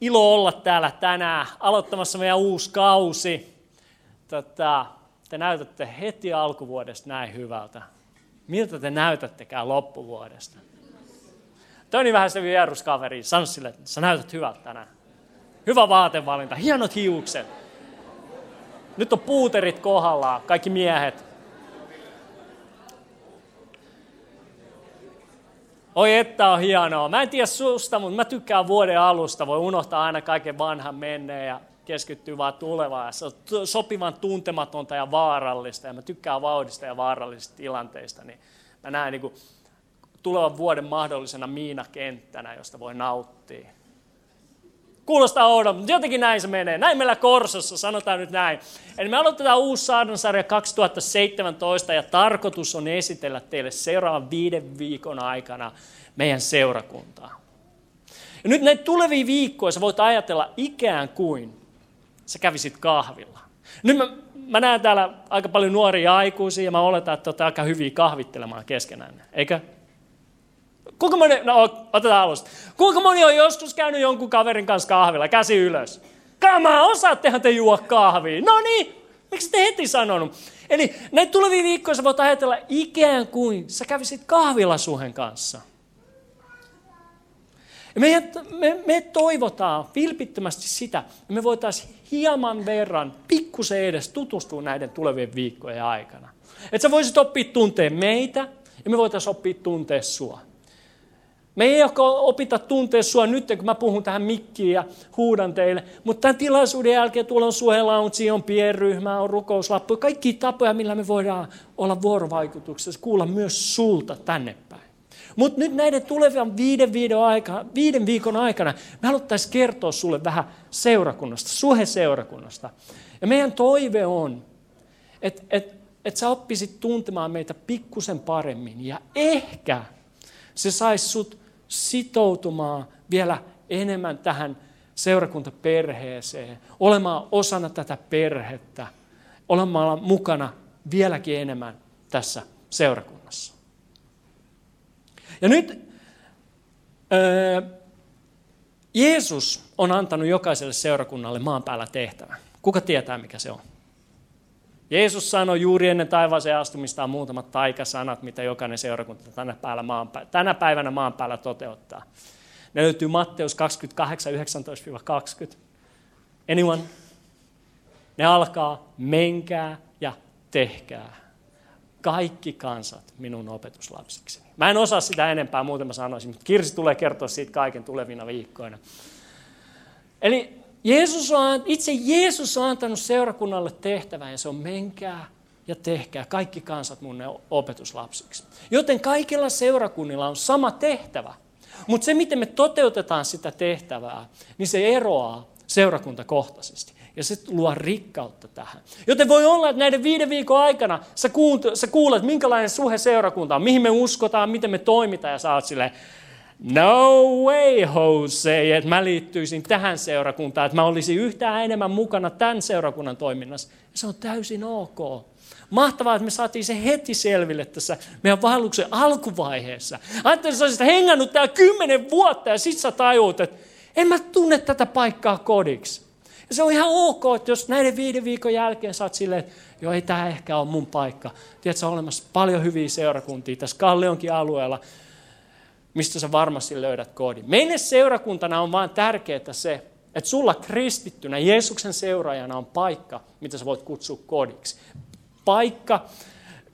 Ilo olla täällä tänään aloittamassa meidän uusi kausi. Tota, te näytätte heti alkuvuodesta näin hyvältä. Miltä te näytättekään loppuvuodesta? Toni vähän se vieruskaveri, sano sille, että sä näytät hyvältä tänään. Hyvä vaatevalinta, hienot hiukset. Nyt on puuterit kohdallaan, kaikki miehet. Oi että on hienoa. Mä en tiedä susta, mutta mä tykkään vuoden alusta. Voi unohtaa aina kaiken vanhan menneen ja keskittyy vaan tulevaan. Se on sopivan tuntematonta ja vaarallista. Ja mä tykkään vauhdista ja vaarallisista tilanteista. Niin mä näen niin kuin tulevan vuoden mahdollisena miinakenttänä, josta voi nauttia. Kuulostaa oudolta, mutta jotenkin näin se menee. Näin meillä Korsossa, sanotaan nyt näin. Eli me aloitetaan uusi saarnasarja 2017 ja tarkoitus on esitellä teille seuraavan viiden viikon aikana meidän seurakuntaa. Ja nyt näitä tulevia viikkoja sä voit ajatella ikään kuin sä kävisit kahvilla. Nyt mä, mä näen täällä aika paljon nuoria aikuisia ja mä oletan, että olette aika hyviä kahvittelemaan keskenään. Eikö? Kuinka moni, no otetaan alusta. Kuinka moni on joskus käynyt jonkun kaverin kanssa kahvilla? Käsi ylös. Kama, osaattehan te juo kahvia. No niin, miksi te heti sanonut? Eli näitä tulevia viikkoja sä voit ajatella ikään kuin sä kävisit kahvilla suhen kanssa. Ja me, me, me toivotaan vilpittömästi sitä, että me voitaisiin hieman verran, pikkusen edes tutustua näiden tulevien viikkojen aikana. Että sä voisit oppia tunteen meitä ja me voitaisiin oppia tuntea sua. Me ei ehkä opita tuntea sua nyt, kun mä puhun tähän mikkiin ja huudan teille, mutta tämän tilaisuuden jälkeen tuolla on suhelaunsi, on pienryhmä, on rukouslappu, kaikki tapoja, millä me voidaan olla vuorovaikutuksessa, kuulla myös sulta tänne päin. Mutta nyt näiden tulevan viiden, viiden, viiden viikon aikana me haluttaisiin kertoa sulle vähän seurakunnasta, suhe-seurakunnasta. Ja meidän toive on, että et, et sä oppisit tuntemaan meitä pikkusen paremmin ja ehkä se saisi sut sitoutumaan vielä enemmän tähän seurakuntaperheeseen, olemaan osana tätä perhettä, olemaan mukana vieläkin enemmän tässä seurakunnassa. Ja nyt Jeesus on antanut jokaiselle seurakunnalle maan päällä tehtävän. Kuka tietää, mikä se on? Jeesus sanoi juuri ennen taivaaseen astumistaan muutamat taikasanat, mitä jokainen seurakunta tänä, päällä maan, tänä päivänä maan päällä toteuttaa. Ne löytyy Matteus 28, 19-20. Anyone? Ne alkaa, menkää ja tehkää. Kaikki kansat minun opetuslapsikseni. Mä en osaa sitä enempää, muuten mä sanoisin, mutta Kirsi tulee kertoa siitä kaiken tulevina viikkoina. Eli Jeesus on, itse Jeesus on antanut seurakunnalle tehtävän ja se on menkää ja tehkää kaikki kansat mun opetuslapsiksi. Joten kaikilla seurakunnilla on sama tehtävä. Mutta se, miten me toteutetaan sitä tehtävää, niin se eroaa seurakuntakohtaisesti. Ja se luo rikkautta tähän. Joten voi olla, että näiden viiden viikon aikana sä, kuulet, sä kuulet, minkälainen suhe seurakunta on, mihin me uskotaan, miten me toimitaan, ja sä oot silleen, No way, Jose, että mä liittyisin tähän seurakuntaan, että mä olisin yhtään enemmän mukana tämän seurakunnan toiminnassa. Ja se on täysin ok. Mahtavaa, että me saatiin se heti selville tässä meidän vaelluksen alkuvaiheessa. Ajattelin, että sä hengannut täällä kymmenen vuotta ja sit sä tajuut, että en mä tunne tätä paikkaa kodiksi. Ja se on ihan ok, että jos näiden viiden viikon jälkeen oot silleen, että joo, ei tämä ehkä ole mun paikka. Tiedätkö, on olemassa paljon hyviä seurakuntia tässä Kallionkin alueella mistä sä varmasti löydät koodin. Meille seurakuntana on vain tärkeää se, että sulla kristittynä, Jeesuksen seuraajana on paikka, mitä sä voit kutsua kodiksi. Paikka,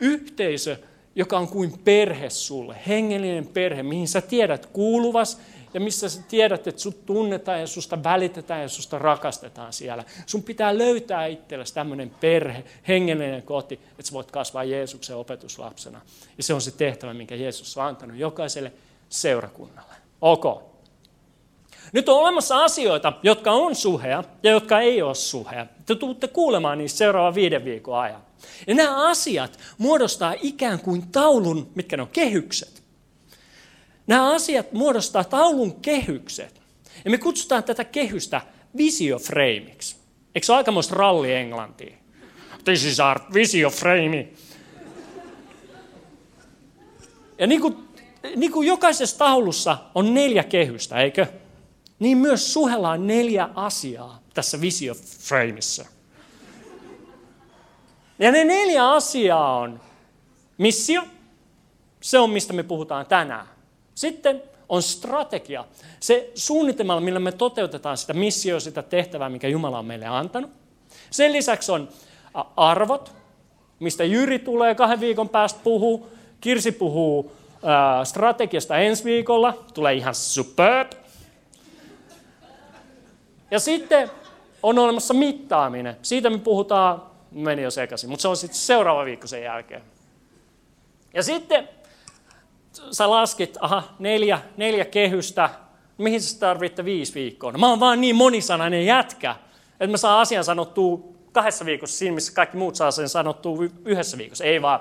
yhteisö, joka on kuin perhe sulle, hengellinen perhe, mihin sä tiedät kuuluvas ja missä sä tiedät, että sut tunnetaan ja susta välitetään ja susta rakastetaan siellä. Sun pitää löytää itsellesi tämmöinen perhe, hengellinen koti, että sä voit kasvaa Jeesuksen opetuslapsena. Ja se on se tehtävä, minkä Jeesus on antanut jokaiselle seurakunnalle. Ok. Nyt on olemassa asioita, jotka on suhea ja jotka ei ole suhea. Te tuutte kuulemaan niistä seuraavan viiden viikon ajan. Ja nämä asiat muodostaa ikään kuin taulun, mitkä ne on kehykset. Nämä asiat muodostaa taulun kehykset. Ja me kutsutaan tätä kehystä visioframeiksi. Eikö se ole aikamoista ralli englantia? This is our visioframe. Ja niin kuin, niin kuin jokaisessa taulussa on neljä kehystä, eikö? Niin myös suhella on neljä asiaa tässä visioframeissa. Ja ne neljä asiaa on missio, se on mistä me puhutaan tänään. Sitten on strategia, se suunnitelma, millä me toteutetaan sitä missioa, sitä tehtävää, mikä Jumala on meille antanut. Sen lisäksi on arvot, mistä Jyri tulee kahden viikon päästä puhuu. Kirsi puhuu strategiasta ensi viikolla, tulee ihan superb. Ja sitten on olemassa mittaaminen. Siitä me puhutaan, meni jo sekaisin, mutta se on sitten seuraava viikko sen jälkeen. Ja sitten sä laskit, aha, neljä, neljä kehystä, mihin sä tarvitte viisi viikkoa? No, mä oon vaan niin monisanainen jätkä, että mä saan asian sanottua kahdessa viikossa siinä, missä kaikki muut saa sen sanottua yhdessä viikossa. Ei vaan.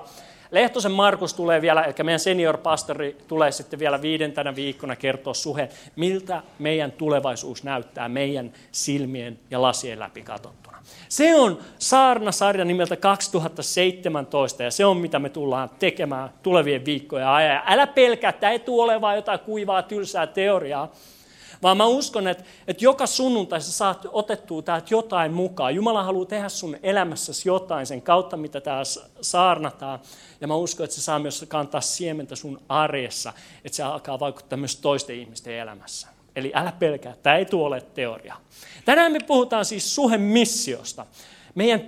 Lehtosen Markus tulee vielä, eli meidän senior-pastori tulee sitten vielä viidentenä viikkona kertoa suhe, miltä meidän tulevaisuus näyttää meidän silmien ja lasien läpi katsottuna. Se on saarnasarja nimeltä 2017 ja se on mitä me tullaan tekemään tulevien viikkojen ajan. Älä pelkää, että ei tule olemaan jotain kuivaa tylsää teoriaa, vaan mä uskon, että, että joka sunnuntai sä saat otettua täältä jotain mukaan. Jumala haluaa tehdä sun elämässäsi jotain sen kautta, mitä täällä saarnataan. Ja mä uskon, että se saa myös kantaa siementä sun arjessa, että se alkaa vaikuttaa myös toisten ihmisten elämässä. Eli älä pelkää, tämä ei tule ole teoria. Tänään me puhutaan siis suhemissiosta, meidän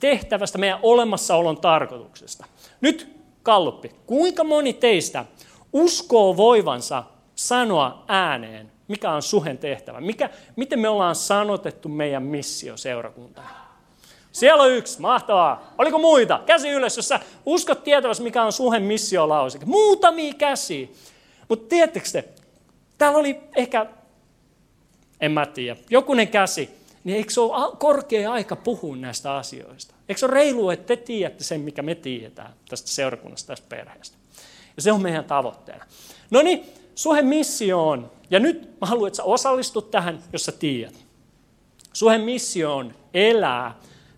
tehtävästä, meidän olemassaolon tarkoituksesta. Nyt kalluppi, kuinka moni teistä uskoo voivansa sanoa ääneen, mikä on suhen tehtävä? Mikä, miten me ollaan sanotettu meidän missio seurakuntaan? Siellä on yksi, mahtavaa. Oliko muita? Käsi ylös, jos sä uskot tietävässä, mikä on suhen missiolauseke. Muutamia käsiä. Mutta tiedättekö te, täällä oli ehkä, en mä tiedä, jokunen käsi, niin eikö se ole korkea aika puhua näistä asioista? Eikö se ole reilu, että te tiedätte sen, mikä me tiedetään tästä seurakunnasta, tästä perheestä? Ja se on meidän tavoitteena. No niin, suhen missio on, ja nyt mä haluan, että sä osallistut tähän, jos sä tiedät. Suhen missio on elää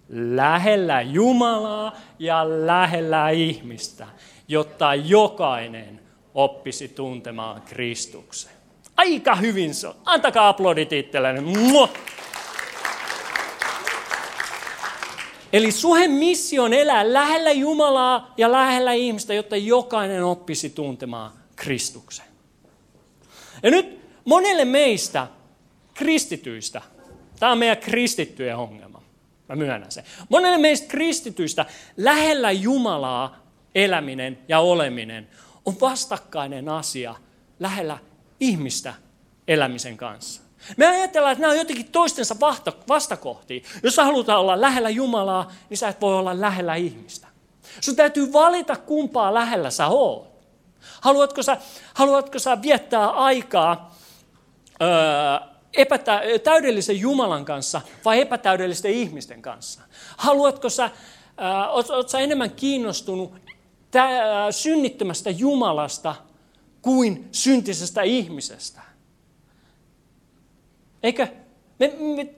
lähellä Jumalaa ja lähellä ihmistä, jotta jokainen oppisi tuntemaan Kristuksen. Aika hyvin se on. Antakaa aplodit itsellenne. Eli suhen missio on elää lähellä Jumalaa ja lähellä ihmistä, jotta jokainen oppisi tuntemaan Kristuksen. Ja nyt monelle meistä kristityistä, tämä on meidän kristittyjen ongelma, mä myönnän sen. Monelle meistä kristityistä lähellä Jumalaa eläminen ja oleminen on vastakkainen asia lähellä ihmistä elämisen kanssa. Me ajatellaan, että nämä on jotenkin toistensa vastakohtia. Jos sä halutaan olla lähellä Jumalaa, niin sä et voi olla lähellä ihmistä. Sun täytyy valita, kumpaa lähellä sä oot. Haluatko sä, haluatko sä viettää aikaa epätä, täydellisen Jumalan kanssa vai epätäydellisten ihmisten kanssa? Haluatko sä, sä enemmän kiinnostunut tä, synnittömästä Jumalasta kuin syntisestä ihmisestä? Eikö? Me, me,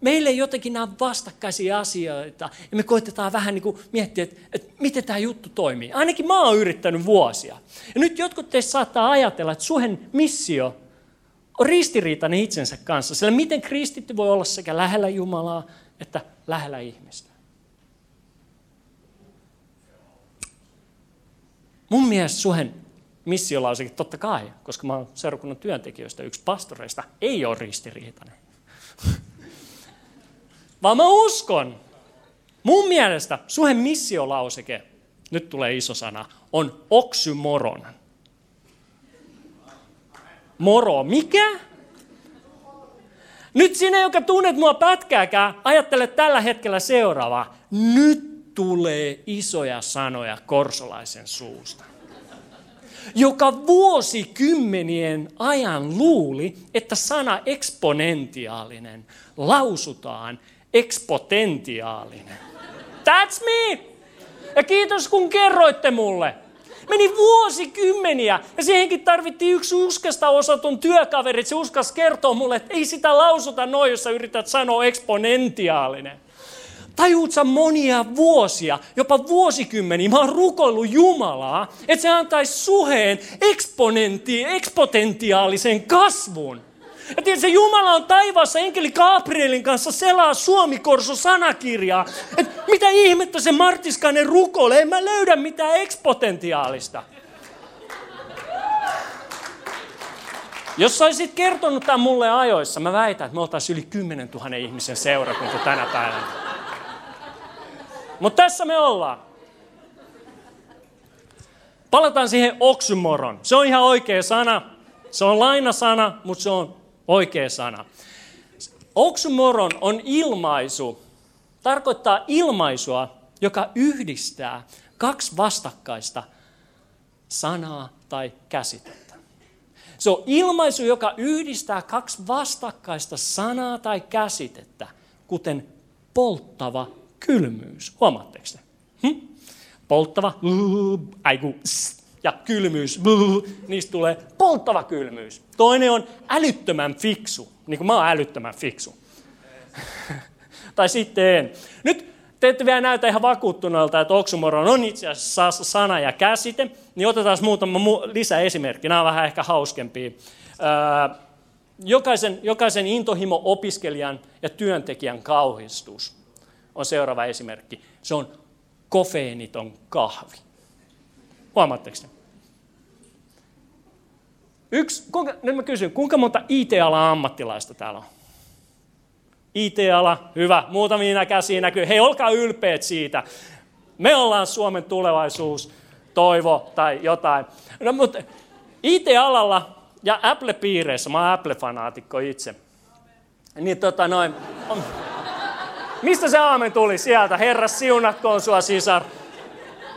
meille jotenkin nämä vastakkaisia asioita ja me koitetaan vähän niin kuin miettiä, että, että miten tämä juttu toimii. Ainakin mä oon yrittänyt vuosia. Ja nyt jotkut teistä saattaa ajatella, että suhen missio on ristiriitainen itsensä kanssa. Sillä miten kristitty voi olla sekä lähellä Jumalaa että lähellä ihmistä. Mun mielestä suhen missiolauseke, totta kai, koska mä oon seurakunnan työntekijöistä yksi pastoreista, ei ole ristiriitainen. Vaan mä uskon, mun mielestä suhen missiolauseke, nyt tulee iso sana, on oksymoron. Moro, mikä? Nyt sinä, joka tunnet mua pätkääkään, ajattele tällä hetkellä seuraavaa. Nyt tulee isoja sanoja korsolaisen suusta. joka vuosikymmenien ajan luuli, että sana eksponentiaalinen lausutaan ekspotentiaalinen. That's me! Ja kiitos kun kerroitte mulle. Meni vuosikymmeniä ja siihenkin tarvittiin yksi uskasta osatun työkaveri, se uskas kertoa mulle, että ei sitä lausuta noin, jos yrität sanoa eksponentiaalinen. Tajuut sä monia vuosia, jopa vuosikymmeniä, mä oon rukoillut Jumalaa, että se antaisi suheen eksponentti, ekspotentiaalisen kasvun. Ja tiedätkö, Jumala on taivaassa enkeli Gabrielin kanssa selaa Suomikorso sanakirjaa. Et mitä ihmettä se Martiskainen rukoilee, en mä löydä mitään ekspotentiaalista. Jos sä olisit kertonut tämän mulle ajoissa, mä väitän, että me oltaisiin yli 10 000 ihmisen seurakunta tänä päivänä. Mutta tässä me ollaan. Palataan siihen oksymoron. Se on ihan oikea sana. Se on lainasana, mutta se on oikea sana. Oksymoron on ilmaisu, tarkoittaa ilmaisua, joka yhdistää kaksi vastakkaista sanaa tai käsitettä. Se on ilmaisu, joka yhdistää kaksi vastakkaista sanaa tai käsitettä, kuten polttava kylmyys. Huomaatteko te? Hm? Polttava, aiku, ja kylmyys, niistä tulee polttava kylmyys. Toinen on älyttömän fiksu, niin kuin mä oon älyttömän fiksu. tai sitten en. Nyt te ette vielä näytä ihan vakuuttuneelta, että oksymoron on itse asiassa sana ja käsite, niin otetaan muutama lisäesimerkki. Nämä on vähän ehkä hauskempia. Jokaisen, jokaisen intohimo-opiskelijan ja työntekijän kauhistus on seuraava esimerkki. Se on kofeeniton kahvi. Huomaatteko Yksi, kuinka, nyt mä kysyn, kuinka monta IT-alan ammattilaista täällä on? IT-ala, hyvä, muutamia käsiä näkyy. Hei, olkaa ylpeät siitä. Me ollaan Suomen tulevaisuus, toivo tai jotain. No, mutta IT-alalla ja Apple-piireissä, mä oon Apple-fanaatikko itse, niin tota noin, on, mistä se aamen tuli sieltä? Herra siunatkoon sua sisar.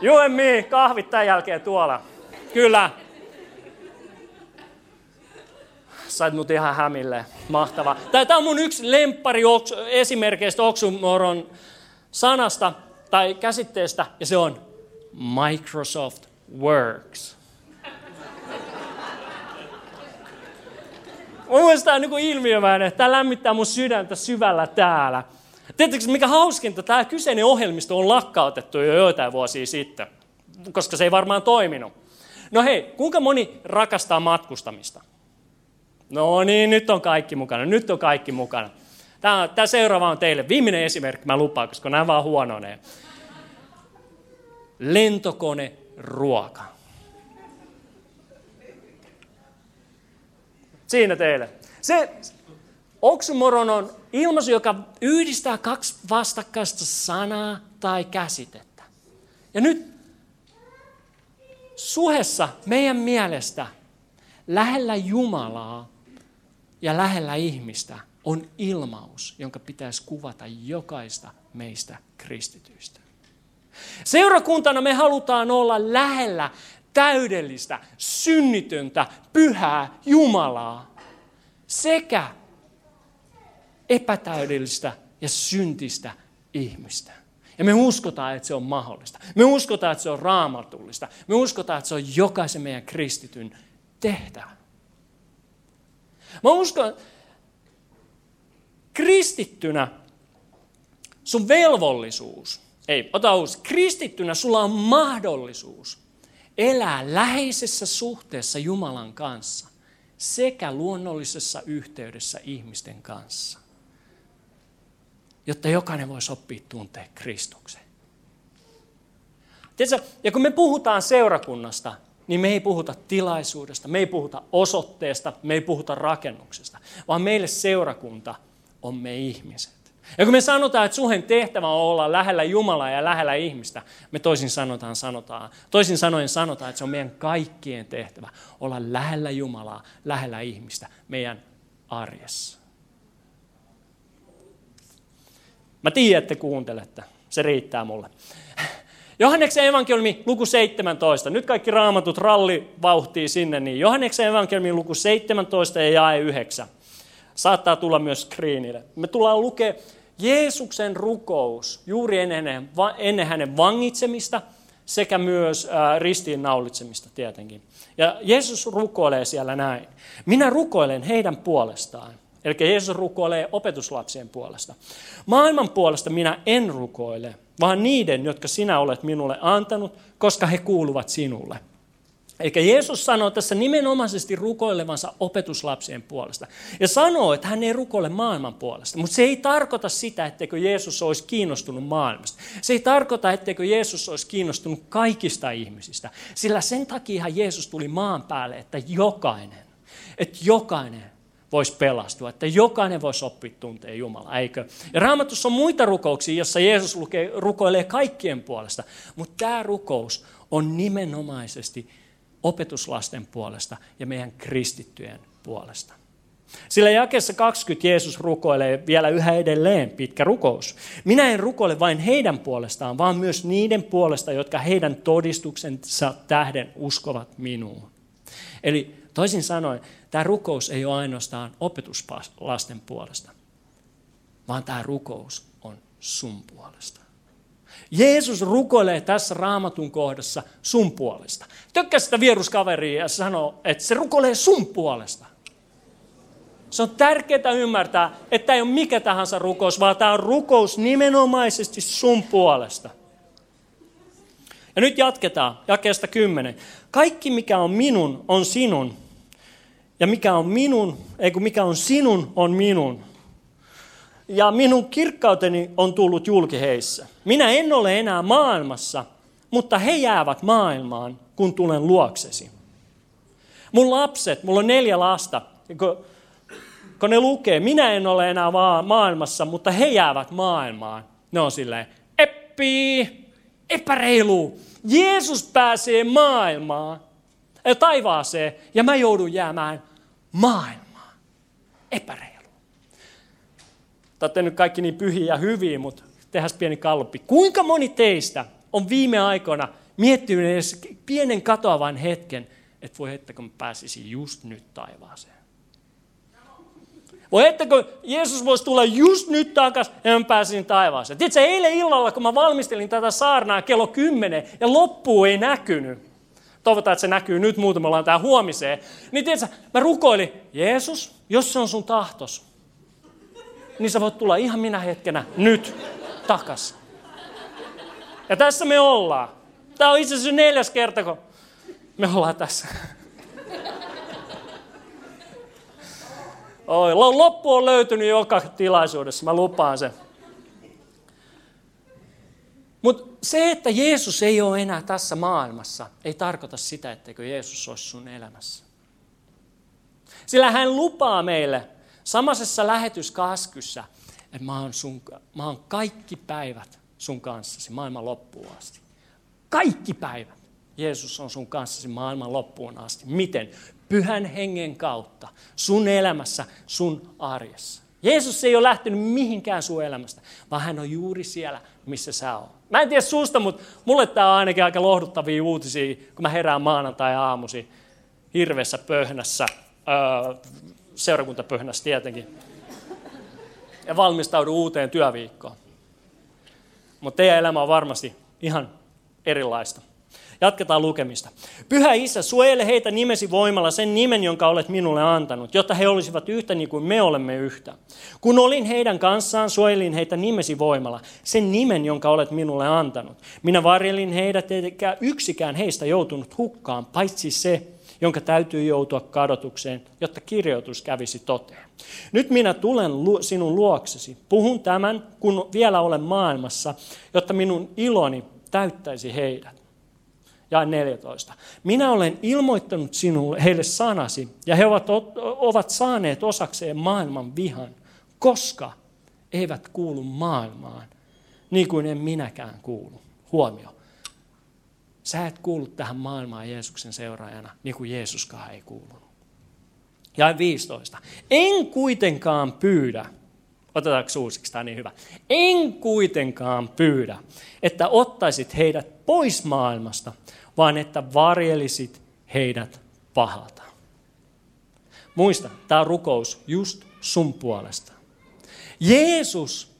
You and me, kahvit tämän jälkeen tuolla. Kyllä. Sait mut ihan hämille. Mahtava. Tämä on mun yksi lemppari esimerkkeistä oksumoron sanasta tai käsitteestä, ja se on Microsoft Works. Mun mielestä tämä on niin ilmiömäinen. Tämä lämmittää mun sydäntä syvällä täällä. Tiedättekö, mikä hauskinta, tämä kyseinen ohjelmisto on lakkautettu jo joitain vuosia sitten, koska se ei varmaan toiminut. No hei, kuinka moni rakastaa matkustamista? No niin, nyt on kaikki mukana, nyt on kaikki mukana. Tämä, tämä seuraava on teille viimeinen esimerkki, mä lupaan, koska nämä vaan huononee. Lentokone, ruoka. Siinä teille. Se, oksymoron on ilmaisu, joka yhdistää kaksi vastakkaista sanaa tai käsitettä. Ja nyt suhessa meidän mielestä lähellä Jumalaa ja lähellä ihmistä on ilmaus, jonka pitäisi kuvata jokaista meistä kristityistä. Seurakuntana me halutaan olla lähellä täydellistä, synnitöntä, pyhää Jumalaa sekä epätäydellistä ja syntistä ihmistä. Ja me uskotaan, että se on mahdollista. Me uskotaan, että se on raamatullista. Me uskotaan, että se on jokaisen meidän kristityn tehtävä. Mä uskon, kristittynä sun velvollisuus, ei, ota uusi, kristittynä sulla on mahdollisuus elää läheisessä suhteessa Jumalan kanssa sekä luonnollisessa yhteydessä ihmisten kanssa jotta jokainen voisi oppia tuntea Kristuksen. Tiedätkö, ja kun me puhutaan seurakunnasta, niin me ei puhuta tilaisuudesta, me ei puhuta osoitteesta, me ei puhuta rakennuksesta, vaan meille seurakunta on me ihmiset. Ja kun me sanotaan, että suhen tehtävä on olla lähellä Jumalaa ja lähellä ihmistä, me toisin sanotaan, sanotaan, toisin sanoen sanotaan, että se on meidän kaikkien tehtävä olla lähellä Jumalaa, lähellä ihmistä, meidän arjessa. Mä tiedän, että kuuntelette. Se riittää mulle. Johanneksen evankeliumi luku 17. Nyt kaikki raamatut ralli vauhtii sinne, niin Johanneksen evankeliumi luku 17 ja jae 9. Saattaa tulla myös screenille. Me tullaan lukea Jeesuksen rukous juuri ennen, ennen hänen vangitsemista sekä myös ristiin naulitsemista tietenkin. Ja Jeesus rukoilee siellä näin. Minä rukoilen heidän puolestaan. Eli Jeesus rukoilee opetuslapsien puolesta. Maailman puolesta minä en rukoile, vaan niiden, jotka sinä olet minulle antanut, koska he kuuluvat sinulle. Eli Jeesus sanoo tässä nimenomaisesti rukoilevansa opetuslapsien puolesta. Ja sanoo, että hän ei rukoile maailman puolesta. Mutta se ei tarkoita sitä, etteikö Jeesus olisi kiinnostunut maailmasta. Se ei tarkoita, etteikö Jeesus olisi kiinnostunut kaikista ihmisistä. Sillä sen takia Jeesus tuli maan päälle, että jokainen, että jokainen voisi pelastua, että jokainen voisi oppia tuntea Jumalaa, eikö? Ja Raamatussa on muita rukouksia, jossa Jeesus lukee, rukoilee kaikkien puolesta, mutta tämä rukous on nimenomaisesti opetuslasten puolesta ja meidän kristittyjen puolesta. Sillä jakessa 20 Jeesus rukoilee vielä yhä edelleen pitkä rukous. Minä en rukoile vain heidän puolestaan, vaan myös niiden puolesta, jotka heidän todistuksensa tähden uskovat minuun. Eli toisin sanoen, tämä rukous ei ole ainoastaan opetuslasten puolesta, vaan tämä rukous on sun puolesta. Jeesus rukoilee tässä raamatun kohdassa sun puolesta. Tökkää sitä vieruskaveria ja sanoo, että se rukoilee sun puolesta. Se on tärkeää ymmärtää, että ei ole mikä tahansa rukous, vaan tämä on rukous nimenomaisesti sun puolesta. Ja nyt jatketaan, jakeesta kymmenen. Kaikki mikä on minun, on sinun. Ja mikä on minun, ei kun mikä on sinun, on minun ja minun kirkkauteni on tullut julki heissä. Minä en ole enää maailmassa, mutta he jäävät maailmaan, kun tulen luoksesi. Mun lapset, mulla on neljä lasta, kun, kun ne lukee, minä en ole enää maailmassa, mutta he jäävät maailmaan. Ne on silleen, eppi, epäreilu. Jeesus pääsee maailmaan, taivaaseen, ja mä joudun jäämään maailmaan. Epäreilu. Te olette nyt kaikki niin pyhiä ja hyviä, mutta tehdään pieni kalluppi. Kuinka moni teistä on viime aikoina miettinyt edes pienen katoavan hetken, että voi että kun mä pääsisin just nyt taivaaseen. Voi että kun Jeesus voisi tulla just nyt takaisin ja mä pääsin taivaaseen. Tiedätkö, eilen illalla, kun mä valmistelin tätä saarnaa kello 10 ja loppu ei näkynyt, toivotaan, että se näkyy nyt, me ollaan tää huomiseen, niin tiedätkö, mä rukoilin, Jeesus, jos se on sun tahtos, niin sä voit tulla ihan minä hetkenä nyt takas. Ja tässä me ollaan. Tämä on itse asiassa neljäs kerta, kun me ollaan tässä. Oi, loppu on löytynyt joka tilaisuudessa, mä lupaan sen. Mutta se, että Jeesus ei ole enää tässä maailmassa, ei tarkoita sitä, etteikö Jeesus olisi sun elämässä. Sillä hän lupaa meille, Samaisessa lähetyskaskyssä, että mä oon, sun, mä oon kaikki päivät sun kanssasi maailman loppuun asti. Kaikki päivät. Jeesus on sun kanssasi maailman loppuun asti. Miten? Pyhän hengen kautta. Sun elämässä, sun arjessa. Jeesus ei ole lähtenyt mihinkään sun elämästä, vaan hän on juuri siellä, missä sä oot. Mä en tiedä susta, mutta mulle tämä on ainakin aika lohduttavia uutisia, kun mä herään maanantai-aamusi hirveässä pöhnässä, öö, seurakuntapöhnässä tietenkin. Ja valmistaudu uuteen työviikkoon. Mutta teidän elämä on varmasti ihan erilaista. Jatketaan lukemista. Pyhä Isä, suojele heitä nimesi voimalla sen nimen, jonka olet minulle antanut, jotta he olisivat yhtä niin kuin me olemme yhtä. Kun olin heidän kanssaan, suojelin heitä nimesi voimalla, sen nimen, jonka olet minulle antanut. Minä varjelin heidät, eikä yksikään heistä joutunut hukkaan, paitsi se, jonka täytyy joutua kadotukseen, jotta kirjoitus kävisi toteen. Nyt minä tulen sinun luoksesi. Puhun tämän, kun vielä olen maailmassa, jotta minun iloni täyttäisi heidät. Ja 14. Minä olen ilmoittanut sinulle heille sanasi, ja he ovat, ovat saaneet osakseen maailman vihan, koska eivät kuulu maailmaan, niin kuin en minäkään kuulu. Huomio. Sä et kuulu tähän maailmaan Jeesuksen seuraajana, niin kuin Jeesuskaan ei kuulunut. Ja 15. En kuitenkaan pyydä Otetaanko uusiksi? Tämä on niin hyvä. En kuitenkaan pyydä, että ottaisit heidät pois maailmasta, vaan että varjelisit heidät pahalta. Muista, tämä on rukous just sun puolesta. Jeesus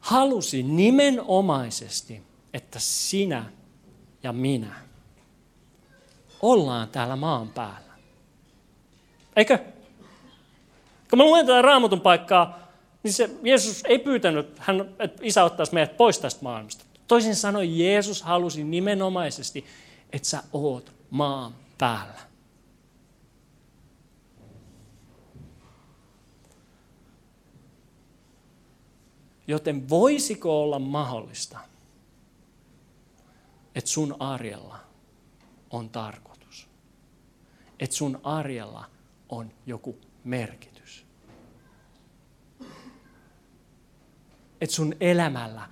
halusi nimenomaisesti, että sinä ja minä ollaan täällä maan päällä. Eikö? Kun mä luen tätä raamatun paikkaa, niin se Jeesus ei pyytänyt, hän, että isä ottaisi meidät pois tästä maailmasta. Toisin sanoen Jeesus halusi nimenomaisesti, että sä oot maan päällä. Joten voisiko olla mahdollista, että sun arjella on tarkoitus? Että sun arjella on joku merkitys? Että sun elämällä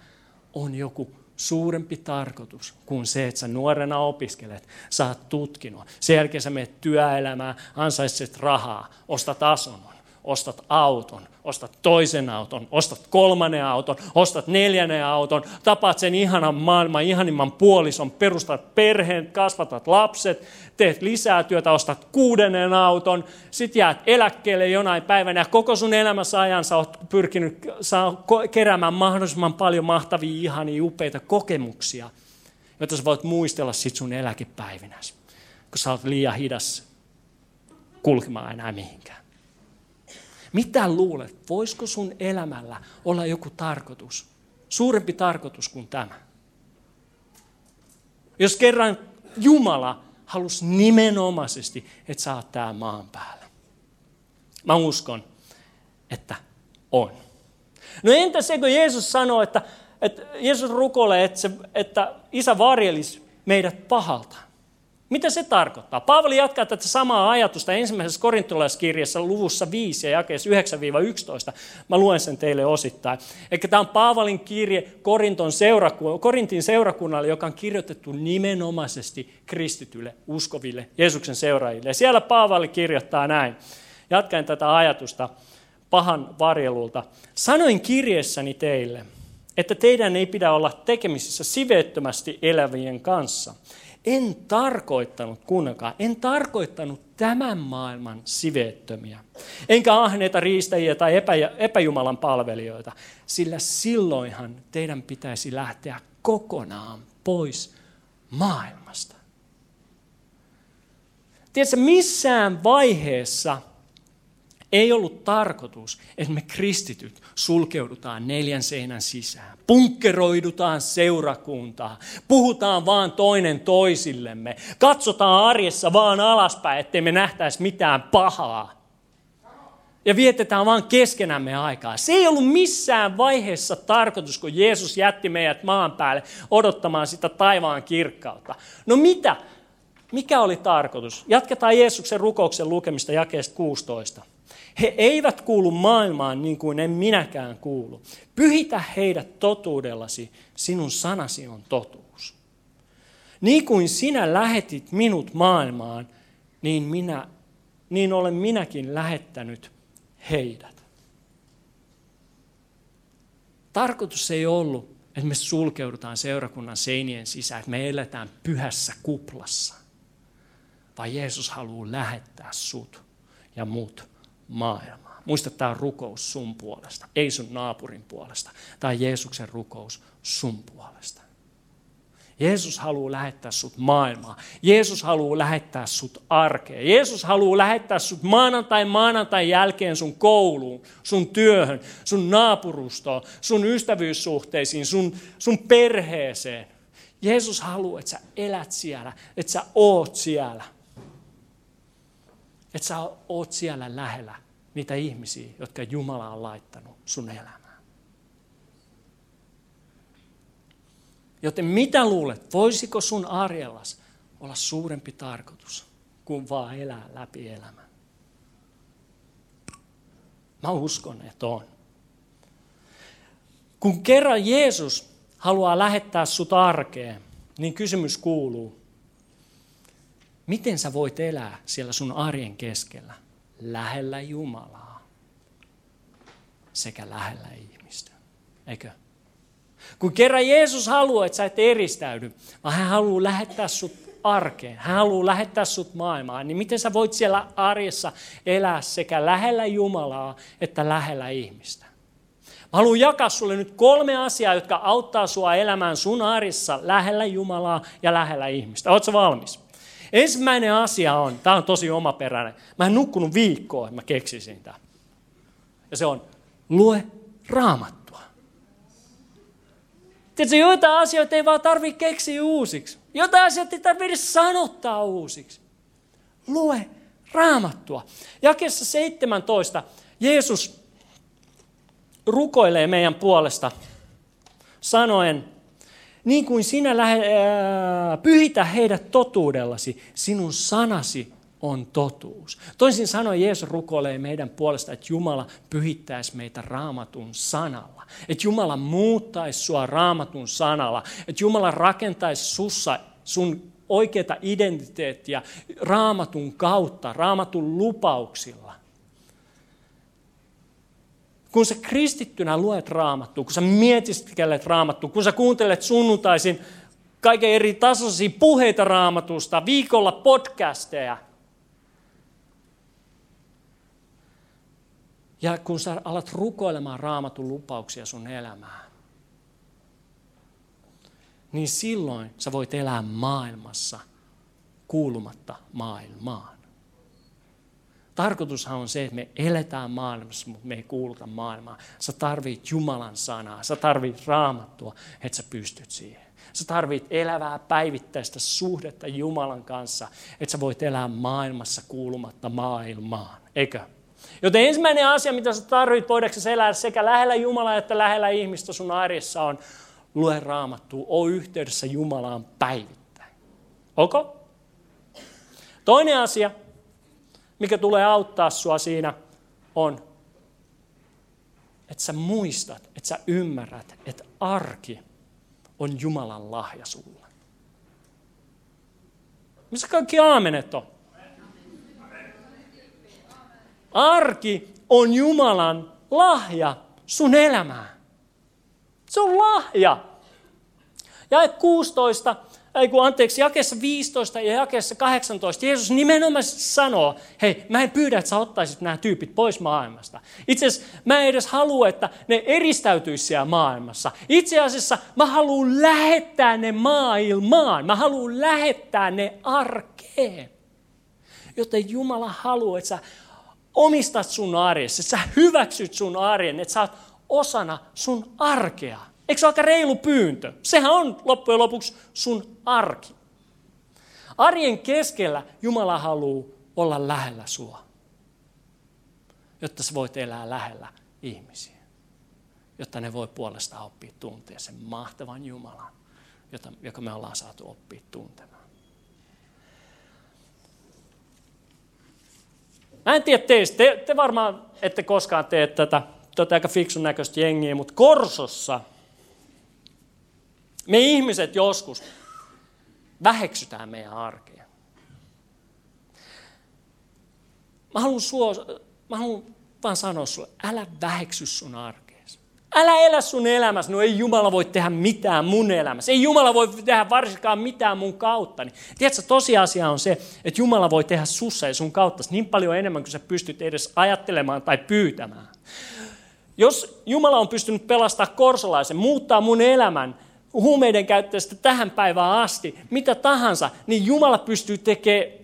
on joku suurempi tarkoitus kuin se, että sä nuorena opiskelet, saat tutkinut. Sen jälkeen sä menet työelämään, ansaitset rahaa, ostat asunnon ostat auton, ostat toisen auton, ostat kolmannen auton, ostat neljännen auton, tapaat sen ihanan maailman, ihanimman puolison, perustat perheen, kasvatat lapset, teet lisää työtä, ostat kuudennen auton, sit jäät eläkkeelle jonain päivänä ja koko sun elämässä ajan sä oot pyrkinyt saa keräämään mahdollisimman paljon mahtavia, ihania, upeita kokemuksia, joita sä voit muistella sit sun eläkepäivinäsi, kun sä oot liian hidas kulkemaan enää mihinkään. Mitä luulet, voisiko sun elämällä olla joku tarkoitus, suurempi tarkoitus kuin tämä? Jos kerran Jumala halusi nimenomaisesti, että oot tää maan päällä. Mä uskon, että on. No entä se, kun Jeesus sanoo, että, että Jeesus rukoilee, että, että isä varjelisi meidät pahalta. Mitä se tarkoittaa? Paavali jatkaa tätä samaa ajatusta ensimmäisessä korintolaiskirjassa luvussa 5 ja jakeessa 9-11. Mä luen sen teille osittain. Eli tämä on Paavalin kirje Korinton seuraku- Korintin seurakunnalle, joka on kirjoitettu nimenomaisesti kristityille, uskoville, Jeesuksen seuraajille. Ja siellä Paavali kirjoittaa näin. Jatkaen tätä ajatusta pahan varjelulta. Sanoin kirjeessäni teille, että teidän ei pidä olla tekemisissä siveettömästi elävien kanssa – en tarkoittanut, kuunnelkaa, en tarkoittanut tämän maailman siveettömiä, enkä ahneita riistäjiä tai epä, epäjumalan palvelijoita, sillä silloinhan teidän pitäisi lähteä kokonaan pois maailmasta. Tiedätkö, missään vaiheessa – ei ollut tarkoitus, että me kristityt sulkeudutaan neljän seinän sisään, punkkeroidutaan seurakuntaa, puhutaan vaan toinen toisillemme, katsotaan arjessa vaan alaspäin, ettei me nähtäisi mitään pahaa. Ja vietetään vaan keskenämme aikaa. Se ei ollut missään vaiheessa tarkoitus, kun Jeesus jätti meidät maan päälle odottamaan sitä taivaan kirkkautta. No mitä? Mikä oli tarkoitus? Jatketaan Jeesuksen rukouksen lukemista jakeesta 16. He eivät kuulu maailmaan niin kuin en minäkään kuulu. Pyhitä heidät totuudellasi, sinun sanasi on totuus. Niin kuin sinä lähetit minut maailmaan, niin, minä, niin olen minäkin lähettänyt heidät. Tarkoitus ei ollut, että me sulkeudutaan seurakunnan seinien sisään, että me eletään pyhässä kuplassa, vaan Jeesus haluaa lähettää sut ja mut maailmaa. Muista, tämä rukous sun puolesta, ei sun naapurin puolesta. On Jeesuksen rukous sun puolesta. Jeesus haluaa lähettää sut maailmaan. Jeesus haluaa lähettää sut arkeen. Jeesus haluaa lähettää sut maanantai maanantai jälkeen sun kouluun, sun työhön, sun naapurustoon, sun ystävyyssuhteisiin, sun, sun perheeseen. Jeesus haluaa, että sä elät siellä, että sä oot siellä. Että sä oot siellä lähellä niitä ihmisiä, jotka Jumala on laittanut sun elämään. Joten mitä luulet, voisiko sun arjellas olla suurempi tarkoitus kuin vaan elää läpi elämän? Mä uskon, että on. Kun kerran Jeesus haluaa lähettää sut arkeen, niin kysymys kuuluu, Miten sä voit elää siellä sun arjen keskellä, lähellä Jumalaa? sekä lähellä ihmistä. Eikö? Kun kerran Jeesus haluaa, että sä et eristäydy, vaan hän haluaa lähettää sut arkeen. Hän haluaa lähettää sut maailmaan. Niin miten sä voit siellä arjessa elää sekä lähellä Jumalaa että lähellä ihmistä? Mä haluan jakaa sulle nyt kolme asiaa, jotka auttaa sua elämään sun arjessa lähellä Jumalaa ja lähellä ihmistä. Oletko valmis? Ensimmäinen asia on, tämä on tosi omaperäinen. Mä en nukkunut viikkoa, mä keksisin tämän. Ja se on, lue raamattua. Tiedätkö, joitain asioita ei vaan tarvitse keksiä uusiksi. Jotain asioita ei tarvitse sanottaa uusiksi. Lue raamattua. Jakessa 17 Jeesus rukoilee meidän puolesta sanoen, niin kuin sinä lähe, ää, pyhitä heidät totuudellasi, sinun sanasi on totuus. Toisin sanoen Jeesus rukoilee meidän puolesta, että Jumala pyhittäisi meitä raamatun sanalla. Että Jumala muuttaisi sua raamatun sanalla. Että Jumala rakentaisi sussa sun oikeata identiteettiä raamatun kautta, raamatun lupauksilla. Kun sä kristittynä luet raamattua, kun sä mietiskelet raamattua, kun sä kuuntelet sunnuntaisin kaiken eri tasoisia puheita raamatusta, viikolla podcasteja, ja kun sä alat rukoilemaan raamatun lupauksia sun elämään, niin silloin sä voit elää maailmassa kuulumatta maailmaan. Tarkoitushan on se, että me eletään maailmassa, mutta me ei kuuluta maailmaan. Sä tarvit Jumalan sanaa, sä tarvit raamattua, että sä pystyt siihen. Sä tarvit elävää päivittäistä suhdetta Jumalan kanssa, että sä voit elää maailmassa kuulumatta maailmaan. Eikö? Joten ensimmäinen asia, mitä sä tarvit voidaanko elää sekä lähellä Jumalaa että lähellä ihmistä sun arjessa on lue raamattua, oo yhteydessä Jumalaan päivittäin. Ok? Toinen asia, mikä tulee auttaa sua siinä, on, että sä muistat, että sä ymmärrät, että arki on Jumalan lahja sulle. Missä kaikki aamenet on? Arki on Jumalan lahja sun elämään. Se on lahja. Ja 16 ei kun anteeksi, jakessa 15 ja jakessa 18 Jeesus nimenomaan sanoo, hei, mä en pyydä, että sä ottaisit nämä tyypit pois maailmasta. Itse asiassa mä en edes halua, että ne eristäytyisi siellä maailmassa. Itse asiassa mä haluan lähettää ne maailmaan. Mä haluan lähettää ne arkeen. Joten Jumala haluaa, että sä omistat sun arjessa, että sä hyväksyt sun arjen, että sä oot osana sun arkea. Eikö se ole aika reilu pyyntö? Sehän on loppujen lopuksi sun arki. Arjen keskellä Jumala haluaa olla lähellä sua, jotta sä voit elää lähellä ihmisiä. Jotta ne voi puolestaan oppia tuntea sen mahtavan Jumalan, jota, joka me ollaan saatu oppia tuntemaan. Mä en tiedä teistä, te, te varmaan ette koskaan tee tätä, te aika fiksun näköistä jengiä, mutta Korsossa – me ihmiset joskus väheksytään meidän arkea. Mä haluan, suo, mä haluan vaan sanoa sulle, älä väheksy sun arkeesi. Älä elä sun elämässä, no ei Jumala voi tehdä mitään mun elämässä. Ei Jumala voi tehdä varsinkaan mitään mun kautta. Tiedätkö, tosiasia on se, että Jumala voi tehdä sussa ja sun kautta niin paljon enemmän kuin sä pystyt edes ajattelemaan tai pyytämään. Jos Jumala on pystynyt pelastamaan korsolaisen, muuttaa mun elämän, huumeiden käyttäjästä tähän päivään asti, mitä tahansa, niin Jumala pystyy tekemään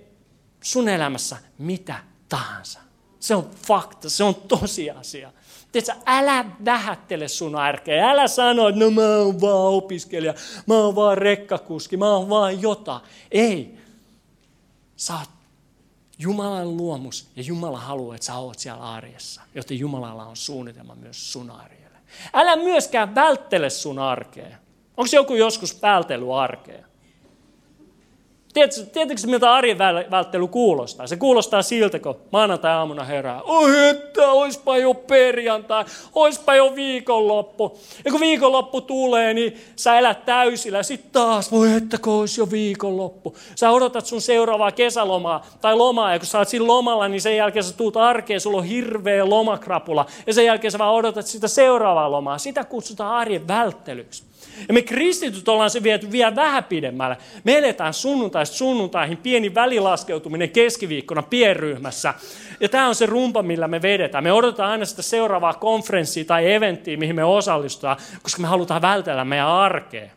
sun elämässä mitä tahansa. Se on fakta, se on tosiasia. Tiedätkö, älä vähättele sun arkea. Älä sano, että no mä oon vaan opiskelija, mä oon vaan rekkakuski, mä oon vaan jota. Ei. Sä oot Jumalan luomus ja Jumala haluaa, että sä oot siellä arjessa, joten Jumalalla on suunnitelma myös sun arjelle. Älä myöskään välttele sun arkea. Onko joku joskus vältely arkea? Tiedätkö, miltä arjen välttely kuulostaa? Se kuulostaa siltä, kun maanantai-aamuna herää. Oi että, oispa jo perjantai, oispa jo viikonloppu. Ja kun viikonloppu tulee, niin sä elät täysillä. Sitten taas, voi että, kun olisi jo viikonloppu. Sä odotat sun seuraavaa kesälomaa tai lomaa. Ja kun sä oot siinä lomalla, niin sen jälkeen sä tuut arkeen, sulla on hirveä lomakrapula. Ja sen jälkeen sä vaan odotat sitä seuraavaa lomaa. Sitä kutsutaan arjen välttelyksi. Ja me kristityt ollaan se viety vielä vähän pidemmälle. Me eletään sunnuntaista sunnuntaihin, pieni välilaskeutuminen keskiviikkona pienryhmässä. Ja tämä on se rumpa, millä me vedetään. Me odotetaan aina sitä seuraavaa konferenssia tai eventtiä, mihin me osallistutaan, koska me halutaan vältellä meidän arkea.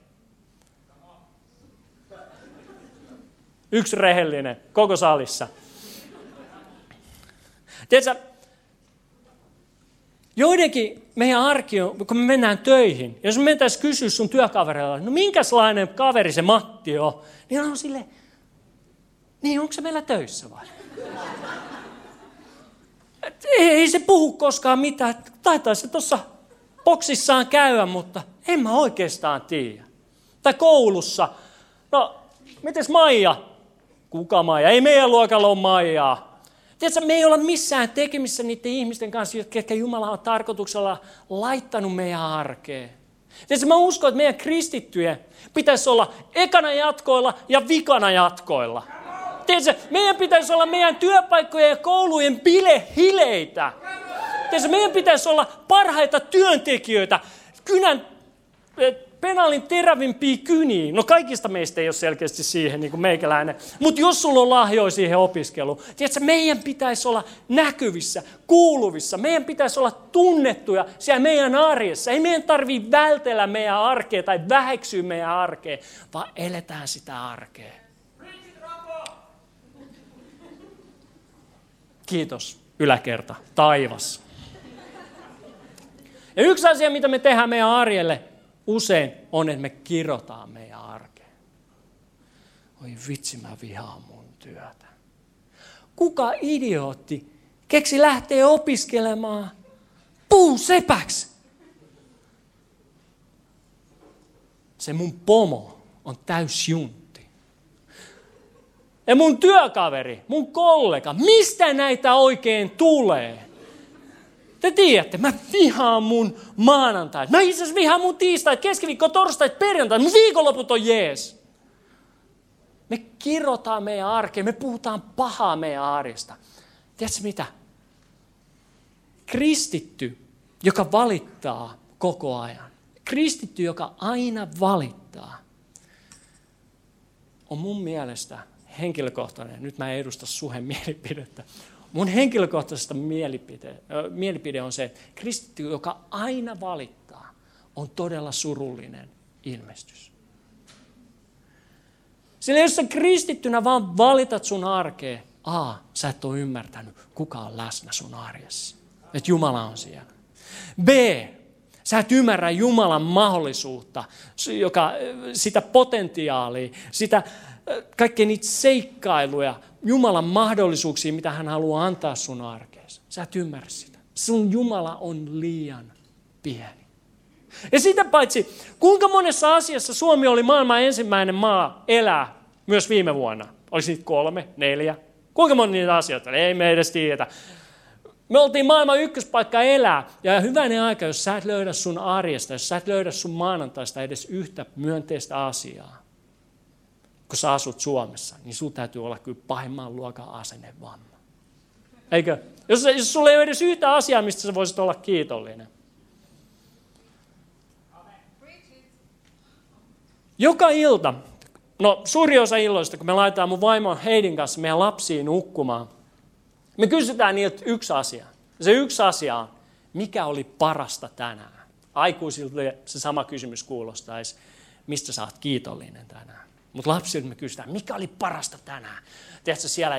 Yksi rehellinen koko salissa. Tiedätkö, Joidenkin meidän arki on, kun me mennään töihin, jos me mentäisiin kysyä sun työkavereilla, no minkälainen kaveri se Matti on, niin on sille, niin onko se meillä töissä vai? Et ei se puhu koskaan mitään, taitaa se tuossa boksissaan käydä, mutta en mä oikeastaan tiedä. Tai koulussa, no, mites Maija? Kuka Maija? Ei meidän luokalla ole Maijaa. Tiedätkö, me ei olla missään tekemissä niiden ihmisten kanssa, jotka Jumala on tarkoituksella laittanut meidän arkeen. Tiedätkö, mä uskon, että meidän kristittyjen pitäisi olla ekana jatkoilla ja vikana jatkoilla. Tiedätkö, meidän pitäisi olla meidän työpaikkojen ja koulujen bilehileitä. Tiedätkö, meidän pitäisi olla parhaita työntekijöitä, kynän penaalin terävimpiä kyniä. No kaikista meistä ei ole selkeästi siihen, niin kuin meikäläinen. Mutta jos sulla on lahjoja siihen opiskeluun, tiedätkö, meidän pitäisi olla näkyvissä, kuuluvissa. Meidän pitäisi olla tunnettuja siellä meidän arjessa. Ei meidän tarvitse vältellä meidän arkea tai väheksyä meidän arkea, vaan eletään sitä arkea. Kiitos, yläkerta, taivas. Ja yksi asia, mitä me tehdään meidän arjelle, usein on, että me kirotaan meidän arkeen. Oi vitsi, mä vihaan mun työtä. Kuka idiootti keksi lähteä opiskelemaan puusepäksi? Se mun pomo on täys juntti. Ja mun työkaveri, mun kollega, mistä näitä oikein tulee? Te tiedätte, mä vihaan mun maanantai. Mä itse asiassa vihaan mun tiistai, keskiviikko, torstai, perjantai. Mun viikonloput on jees. Me kirrotaan meidän arkeen, me puhutaan pahaa meidän arjesta. Tiedätkö mitä? Kristitty, joka valittaa koko ajan. Kristitty, joka aina valittaa, on mun mielestä henkilökohtainen, nyt mä en edusta suhen mielipidettä, Mun henkilökohtaisesta mielipide, mielipide on se, että kristitty, joka aina valittaa, on todella surullinen ilmestys. Sillä jos sä kristittynä vaan valitat sun arkeen, A, sä et ole ymmärtänyt, kuka on läsnä sun arjessa. Että Jumala on siellä. B, sä et ymmärrä Jumalan mahdollisuutta, joka, sitä potentiaalia, sitä kaikkea niitä seikkailuja, Jumalan mahdollisuuksia, mitä hän haluaa antaa sun arkeessa. Sä et ymmärrä sitä. Sun Jumala on liian pieni. Ja sitä paitsi, kuinka monessa asiassa Suomi oli maailman ensimmäinen maa elää myös viime vuonna? Olisi niitä kolme, neljä? Kuinka moni niitä asioita? Ei me edes tiedä. Me oltiin maailman ykköspaikka elää. Ja hyvänen aika, jos sä et löydä sun arjesta, jos sä et löydä sun maanantaista edes yhtä myönteistä asiaa, kun sä asut Suomessa, niin sun täytyy olla kyllä pahimman luokan asennevamma. Eikö? Jos, jos sulla ei ole edes yhtä asiaa, mistä sä voisit olla kiitollinen. Joka ilta, no suuri osa illoista, kun me laitetaan mun vaimon Heidin kanssa meidän lapsiin nukkumaan, me kysytään niiltä yksi asia. Se yksi asia on, mikä oli parasta tänään? Aikuisilta se sama kysymys kuulostaisi, mistä sä oot kiitollinen tänään? Mutta lapsilta me kysytään, mikä oli parasta tänään? Tiedätkö, siellä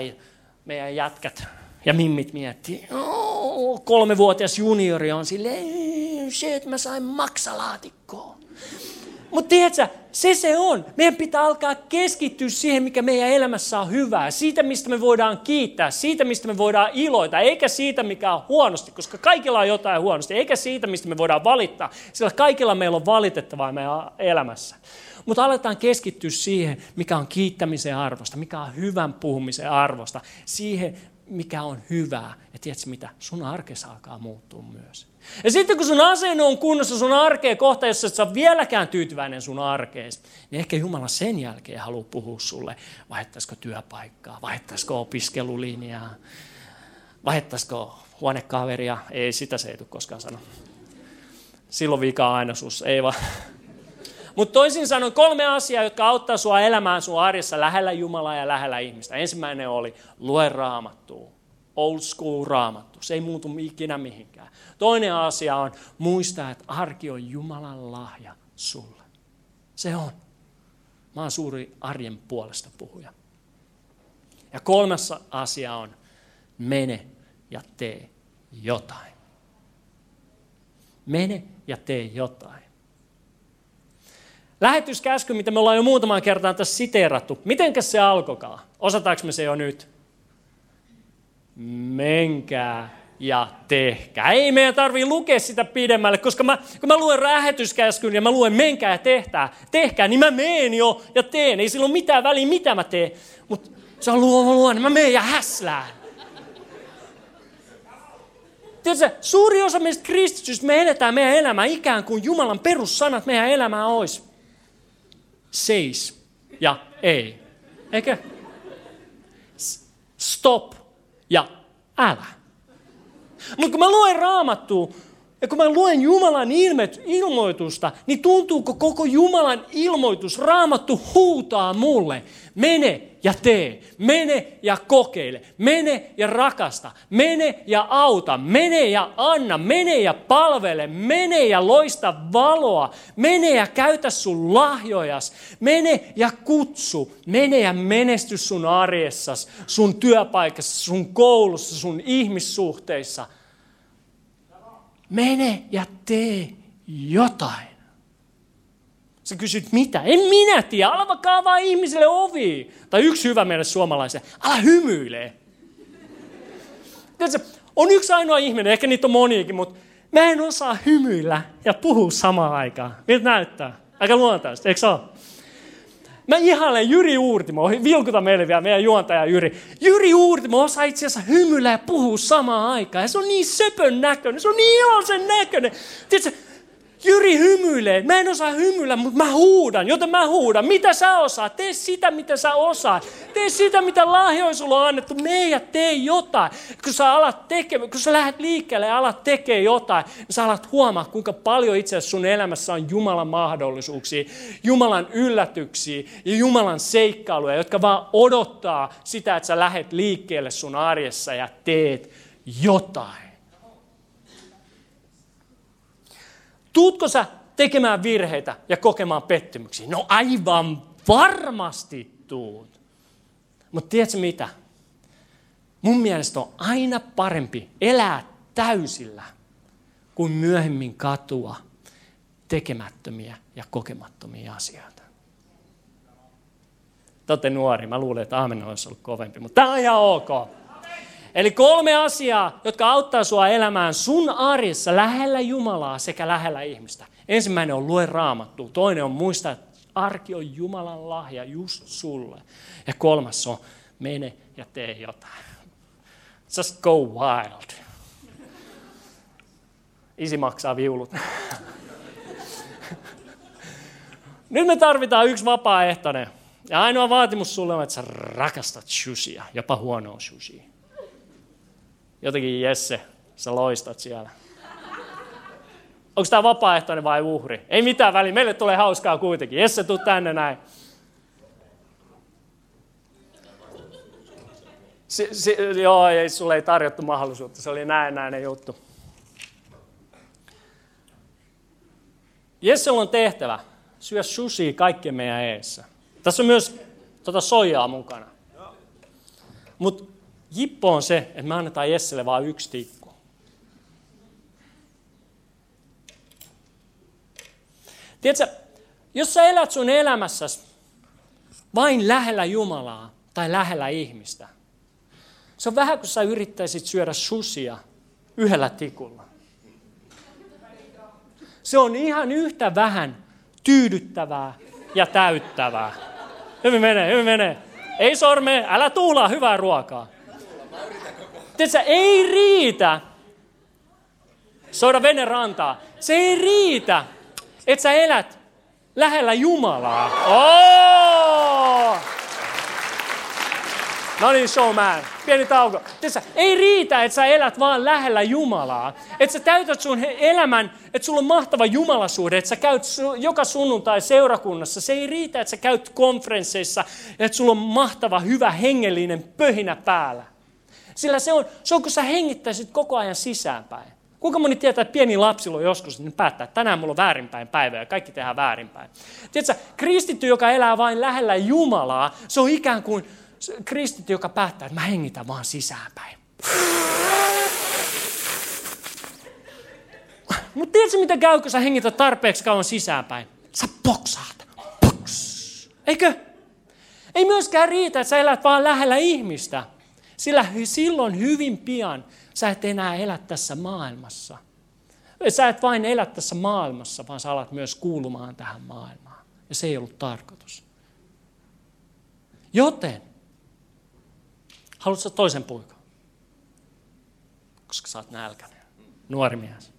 meidän jätkät ja mimmit miettii, kolmevuotias juniori on silleen, se, että mä sain maksalaatikkoa. Mutta tiedätkö, se se on. Meidän pitää alkaa keskittyä siihen, mikä meidän elämässä on hyvää. Siitä, mistä me voidaan kiittää. Siitä, mistä me voidaan iloita. Eikä siitä, mikä on huonosti, koska kaikilla on jotain huonosti. Eikä siitä, mistä me voidaan valittaa. Sillä kaikilla meillä on valitettavaa meidän elämässä. Mutta aletaan keskittyä siihen, mikä on kiittämisen arvosta, mikä on hyvän puhumisen arvosta. Siihen, mikä on hyvää. Ja tiedätkö mitä? Sun arkessa alkaa muuttua myös. Ja sitten kun sun asenne on kunnossa sun arkeen kohta, jos et sä vieläkään tyytyväinen sun arkees, niin ehkä Jumala sen jälkeen haluaa puhua sulle, vaihtaisiko työpaikkaa, vaihtaisiko opiskelulinjaa, vaihtaisiko huonekaveria. Ei, sitä se ei tule koskaan sanoa. Silloin vika aina sus, ei vaan. Mutta toisin sanoen kolme asiaa, jotka auttaa sua elämään sun arjessa lähellä Jumalaa ja lähellä ihmistä. Ensimmäinen oli, lue raamattua. Old school raamattu. Se ei muutu ikinä mihinkään. Toinen asia on, muista, että arki on Jumalan lahja sulle. Se on. Mä oon suuri arjen puolesta puhuja. Ja kolmas asia on, mene ja tee jotain. Mene ja tee jotain. Lähetyskäsky, mitä me ollaan jo muutamaan kertaan tässä siteerattu. Mitenkäs se alkokaa? Osataanko me se jo nyt? Menkää ja tehkää. Ei meidän tarvii lukea sitä pidemmälle, koska mä, kun mä luen lähetyskäskyn ja mä luen menkää ja tehtää, tehkää, niin mä meen jo ja teen. Ei sillä ole mitään väliä, mitä mä teen. Mutta se on luova luonne, mä meen ja häslään. Tiedätkö, suuri osa meistä kristitystä me eletään meidän elämää ikään kuin Jumalan perussanat meidän elämää olisi seis ja ei. Eikö? Stop ja älä. Mutta kun mä luen raamattua, ja kun mä luen Jumalan ilmoitusta, niin tuntuuko koko Jumalan ilmoitus, raamattu huutaa mulle, mene ja tee, mene ja kokeile, mene ja rakasta, mene ja auta, mene ja anna, mene ja palvele, mene ja loista valoa, mene ja käytä sun lahjojas, mene ja kutsu, mene ja menesty sun arjessas, sun työpaikassa, sun koulussa, sun ihmissuhteissa – Mene ja tee jotain. Sä kysyt mitä? En minä tiedä. Ala vaikka avaa ihmisille ovi. Tai yksi hyvä meille suomalaisen. Ala hymyilee. Tiedätkö, on yksi ainoa ihminen, ehkä niitä on moniakin, mutta mä en osaa hymyillä ja puhua samaan aikaan. Miltä näyttää? Aika luontaista, eikö se ole? Mä ihailen Jyri Uurtimo, vilkuta meille vielä meidän juontaja Jyri. Jyri Uurtimo osaa itse asiassa hymyillä ja puhua samaan aikaan. Ja se on niin söpön näköinen, se on niin iloisen näköinen. Tiedätkö, Jyri hymyilee. Mä en osaa hymyillä, mutta mä huudan, joten mä huudan. Mitä sä osaat? Tee sitä, mitä sä osaat. Tee sitä, mitä lahjoja sulla on annettu. Mene ja tee jotain. Kun sä, alat tekemään, kun sä lähdet liikkeelle ja alat tekemään jotain, niin sä alat huomaa, kuinka paljon itse asiassa sun elämässä on Jumalan mahdollisuuksia, Jumalan yllätyksiä ja Jumalan seikkailuja, jotka vaan odottaa sitä, että sä lähdet liikkeelle sun arjessa ja teet jotain. Tuutko sä tekemään virheitä ja kokemaan pettymyksiä? No aivan varmasti tuut. Mutta tiedätkö mitä? Mun mielestä on aina parempi elää täysillä kuin myöhemmin katua tekemättömiä ja kokemattomia asioita. Te olette nuori, mä luulen, että aamen olisi ollut kovempi, mutta tämä on ihan ok. Eli kolme asiaa, jotka auttaa sua elämään sun arjessa lähellä Jumalaa sekä lähellä ihmistä. Ensimmäinen on lue raamattu. Toinen on muista, että arki on Jumalan lahja just sulle. Ja kolmas on mene ja tee jotain. Just go wild. Isi maksaa viulut. Nyt me tarvitaan yksi vapaaehtoinen. Ja ainoa vaatimus sulle on, että sä rakastat shushia, jopa huonoa shushia. Jotenkin Jesse, sä loistat siellä. Onko tämä vapaaehtoinen vai uhri? Ei mitään väliä, meille tulee hauskaa kuitenkin. Jesse, tuu tänne näin. Si, si, joo, ei, sulle ei tarjottu mahdollisuutta, se oli näin näin juttu. Jesse on tehtävä syö sushi kaikkien meidän eessä. Tässä on myös tota soijaa mukana. Mutta Jippo on se, että me annetaan Jesselle vain yksi tikku. Tiedätkö, Jos sä elät sun elämässäsi vain lähellä Jumalaa tai lähellä ihmistä, se on vähän kuin sä yrittäisit syödä susia yhdellä tikulla. Se on ihan yhtä vähän tyydyttävää ja täyttävää. Hyvin menee, hyvin menee. Ei sorme, älä tuulaa hyvää ruokaa. Tiedätkö, ei riitä. Soida vene rantaa. Se ei riitä, että sä elät lähellä Jumalaa. Oh! No niin, showman. Pieni tauko. Tiedätkö, ei riitä, että sä elät vaan lähellä Jumalaa. Että sä täytät sun elämän, että sulla on mahtava Jumalasuhde, että sä käyt joka sunnuntai seurakunnassa. Se ei riitä, että sä käyt konferensseissa että sulla on mahtava, hyvä, hengellinen pöhinä päällä. Sillä se on, se on kun sä hengittäisit koko ajan sisäänpäin. Kuinka moni tietää, että pieni lapsi on joskus niin päättää, että tänään mulla on väärinpäin päivä ja kaikki tehdään väärinpäin. Tiedätkö, kristitty, joka elää vain lähellä Jumalaa, se on ikään kuin kristitty, joka päättää, että mä hengitän vaan sisäänpäin. Mutta tiedätkö, mitä käy, kun sä hengität tarpeeksi kauan sisäänpäin? Sä boksaat. Boks. Eikö? Ei myöskään riitä, että sä elät vaan lähellä ihmistä. Sillä silloin hyvin pian sä et enää elä tässä maailmassa. Sä et vain elä tässä maailmassa, vaan sä alat myös kuulumaan tähän maailmaan. Ja se ei ollut tarkoitus. Joten, haluatko toisen puikan? Koska sä oot nälkäinen. Nuori mies.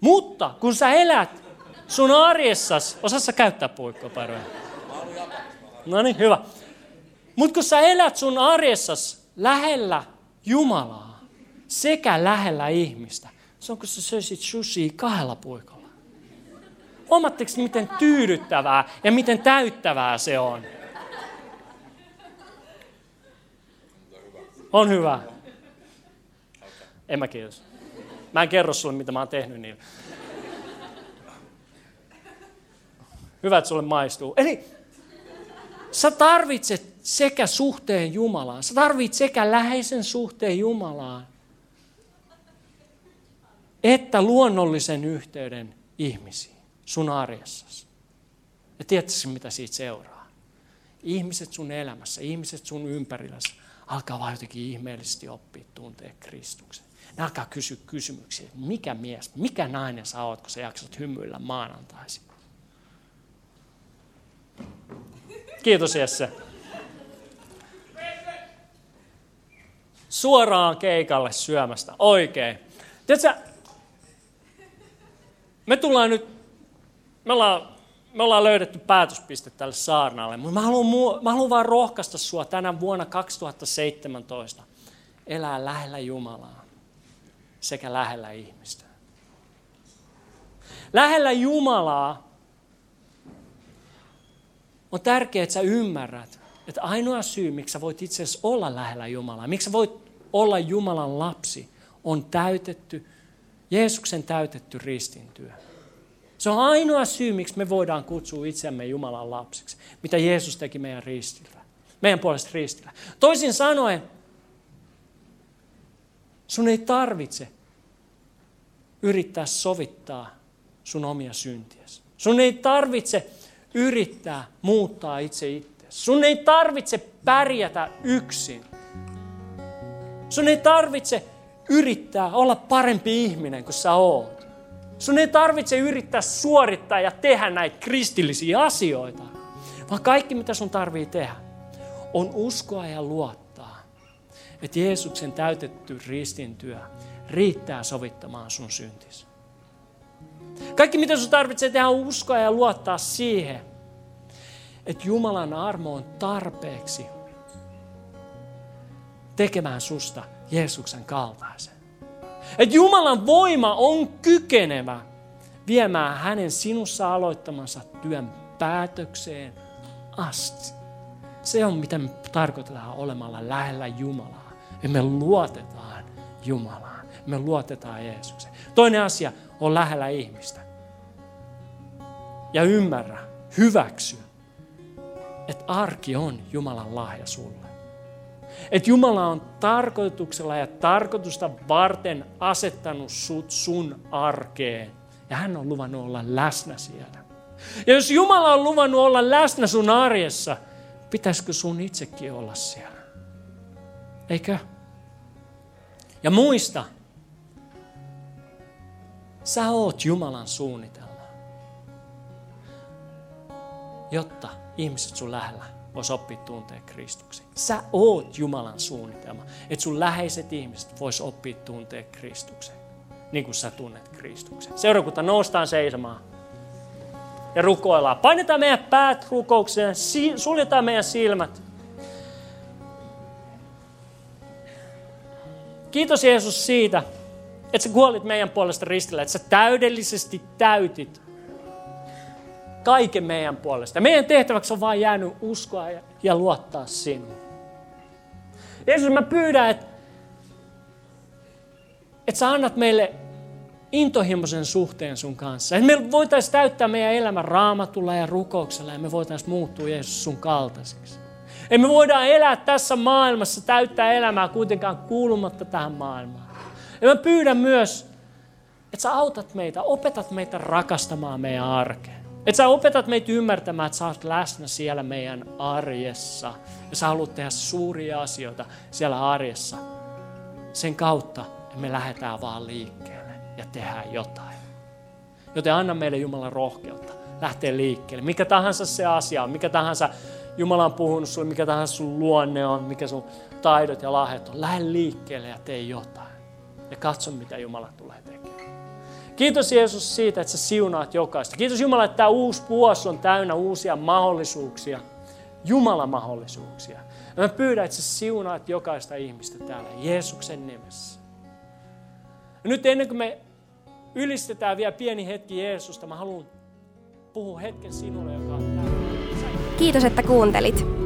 Mutta kun sä elät sun arjessas, osassa käyttää puikkoa paroja. No niin, hyvä. Mutta kun sä elät sun arjessas lähellä Jumalaa sekä lähellä ihmistä, se on kun sä söisit sushia kahdella puikolla. Huomaatteko, miten tyydyttävää ja miten täyttävää se on? On hyvä. En mä kiitos. Mä en kerro sulle, mitä mä oon tehnyt niin. Hyvä, että sulle maistuu. Eli sä tarvitset sekä suhteen Jumalaan. Sä tarvitset sekä läheisen suhteen Jumalaan, että luonnollisen yhteyden ihmisiin sun arjessasi. Ja tiedätkö mitä siitä seuraa? Ihmiset sun elämässä, ihmiset sun ympärilläsi alkaa vaan jotenkin ihmeellisesti oppia tuntea Kristuksen. Ne alkaa kysyä kysymyksiä, mikä mies, mikä nainen sä oot, kun sä jaksat hymyillä maanantaisin. Kiitos Jesse. Suoraan keikalle syömästä. Oikein. Tiedätkö, me tullaan nyt, me ollaan, me ollaan löydetty päätöspiste tälle saarnaalle, mutta mä haluan, mä haluan vaan rohkaista sua tänä vuonna 2017 elää lähellä Jumalaa sekä lähellä ihmistä. Lähellä Jumalaa on tärkeää, että sä ymmärrät, että ainoa syy, miksi sä voit itse asiassa olla lähellä Jumalaa, miksi sä voit olla Jumalan lapsi, on täytetty, Jeesuksen täytetty ristintyö. Se on ainoa syy, miksi me voidaan kutsua itsemme Jumalan lapsiksi, mitä Jeesus teki meidän ristillä, meidän puolesta ristillä. Toisin sanoen, sun ei tarvitse yrittää sovittaa sun omia syntiäsi. Sun ei tarvitse yrittää muuttaa itse itse. Sun ei tarvitse pärjätä yksin. Sun ei tarvitse yrittää olla parempi ihminen kuin sä oot. Sun ei tarvitse yrittää suorittaa ja tehdä näitä kristillisiä asioita. Vaan kaikki mitä sun tarvii tehdä on uskoa ja luottaa, että Jeesuksen täytetty ristintyö riittää sovittamaan sun syntis. Kaikki mitä sun tarvitsee tehdä on uskoa ja luottaa siihen, että Jumalan armo on tarpeeksi tekemään susta Jeesuksen kaltaisen. Että Jumalan voima on kykenevä viemään hänen sinussa aloittamansa työn päätökseen asti. Se on, mitä me tarkoitetaan olemalla lähellä Jumalaa. Ja me luotetaan Jumalaan. Me luotetaan Jeesukseen. Toinen asia on lähellä ihmistä. Ja ymmärrä, hyväksy, että arki on Jumalan lahja sulle. Että Jumala on tarkoituksella ja tarkoitusta varten asettanut sut sun arkeen Ja hän on luvannut olla läsnä siellä. Ja jos Jumala on luvannut olla läsnä sun arjessa, pitäisikö sun itsekin olla siellä? Eikö? Ja muista, sä oot Jumalan suunnitelma. Jotta ihmiset sun lähellä vois oppia tuntea Kristuksen. Sä oot Jumalan suunnitelma, että sun läheiset ihmiset vois oppia tuntea Kristuksen, niin kuin sä tunnet Kristuksen. Seurakunta noustaan seisomaan ja rukoillaan. Painetaan meidän päät rukoukseen, suljetaan meidän silmät. Kiitos Jeesus siitä, että sä kuolit meidän puolesta ristillä, että sä täydellisesti täytit kaiken meidän puolesta. Meidän tehtäväksi on vain jäänyt uskoa ja, ja luottaa sinuun. Jeesus, mä pyydän, että, että sä annat meille intohimoisen suhteen sun kanssa. Että me voitaisiin täyttää meidän elämä raamatulla ja rukouksella ja me voitaisiin muuttua Jeesus sun kaltaisiksi. Ei me voidaan elää tässä maailmassa, täyttää elämää kuitenkaan kuulumatta tähän maailmaan. Ja mä pyydän myös, että sä autat meitä, opetat meitä rakastamaan meidän arkeen. Että sä opetat meitä ymmärtämään, että sä oot läsnä siellä meidän arjessa. Ja sä haluat tehdä suuria asioita siellä arjessa. Sen kautta, me lähdetään vaan liikkeelle ja tehdään jotain. Joten anna meille Jumalan rohkeutta lähteä liikkeelle. Mikä tahansa se asia on, mikä tahansa Jumala on puhunut sulle, mikä tahansa sun luonne on, mikä sun taidot ja lahjat on. Lähde liikkeelle ja tee jotain. Ja katso, mitä Jumala tulee tekemään. Kiitos Jeesus siitä, että sä siunaat jokaista. Kiitos Jumala, että tämä uusi vuosi on täynnä uusia mahdollisuuksia. Jumalan mahdollisuuksia. Ja mä pyydän, että sä siunaat jokaista ihmistä täällä Jeesuksen nimessä. Ja nyt ennen kuin me ylistetään vielä pieni hetki Jeesusta, mä haluan puhua hetken sinulle, joka on täällä. Kiitos, että kuuntelit.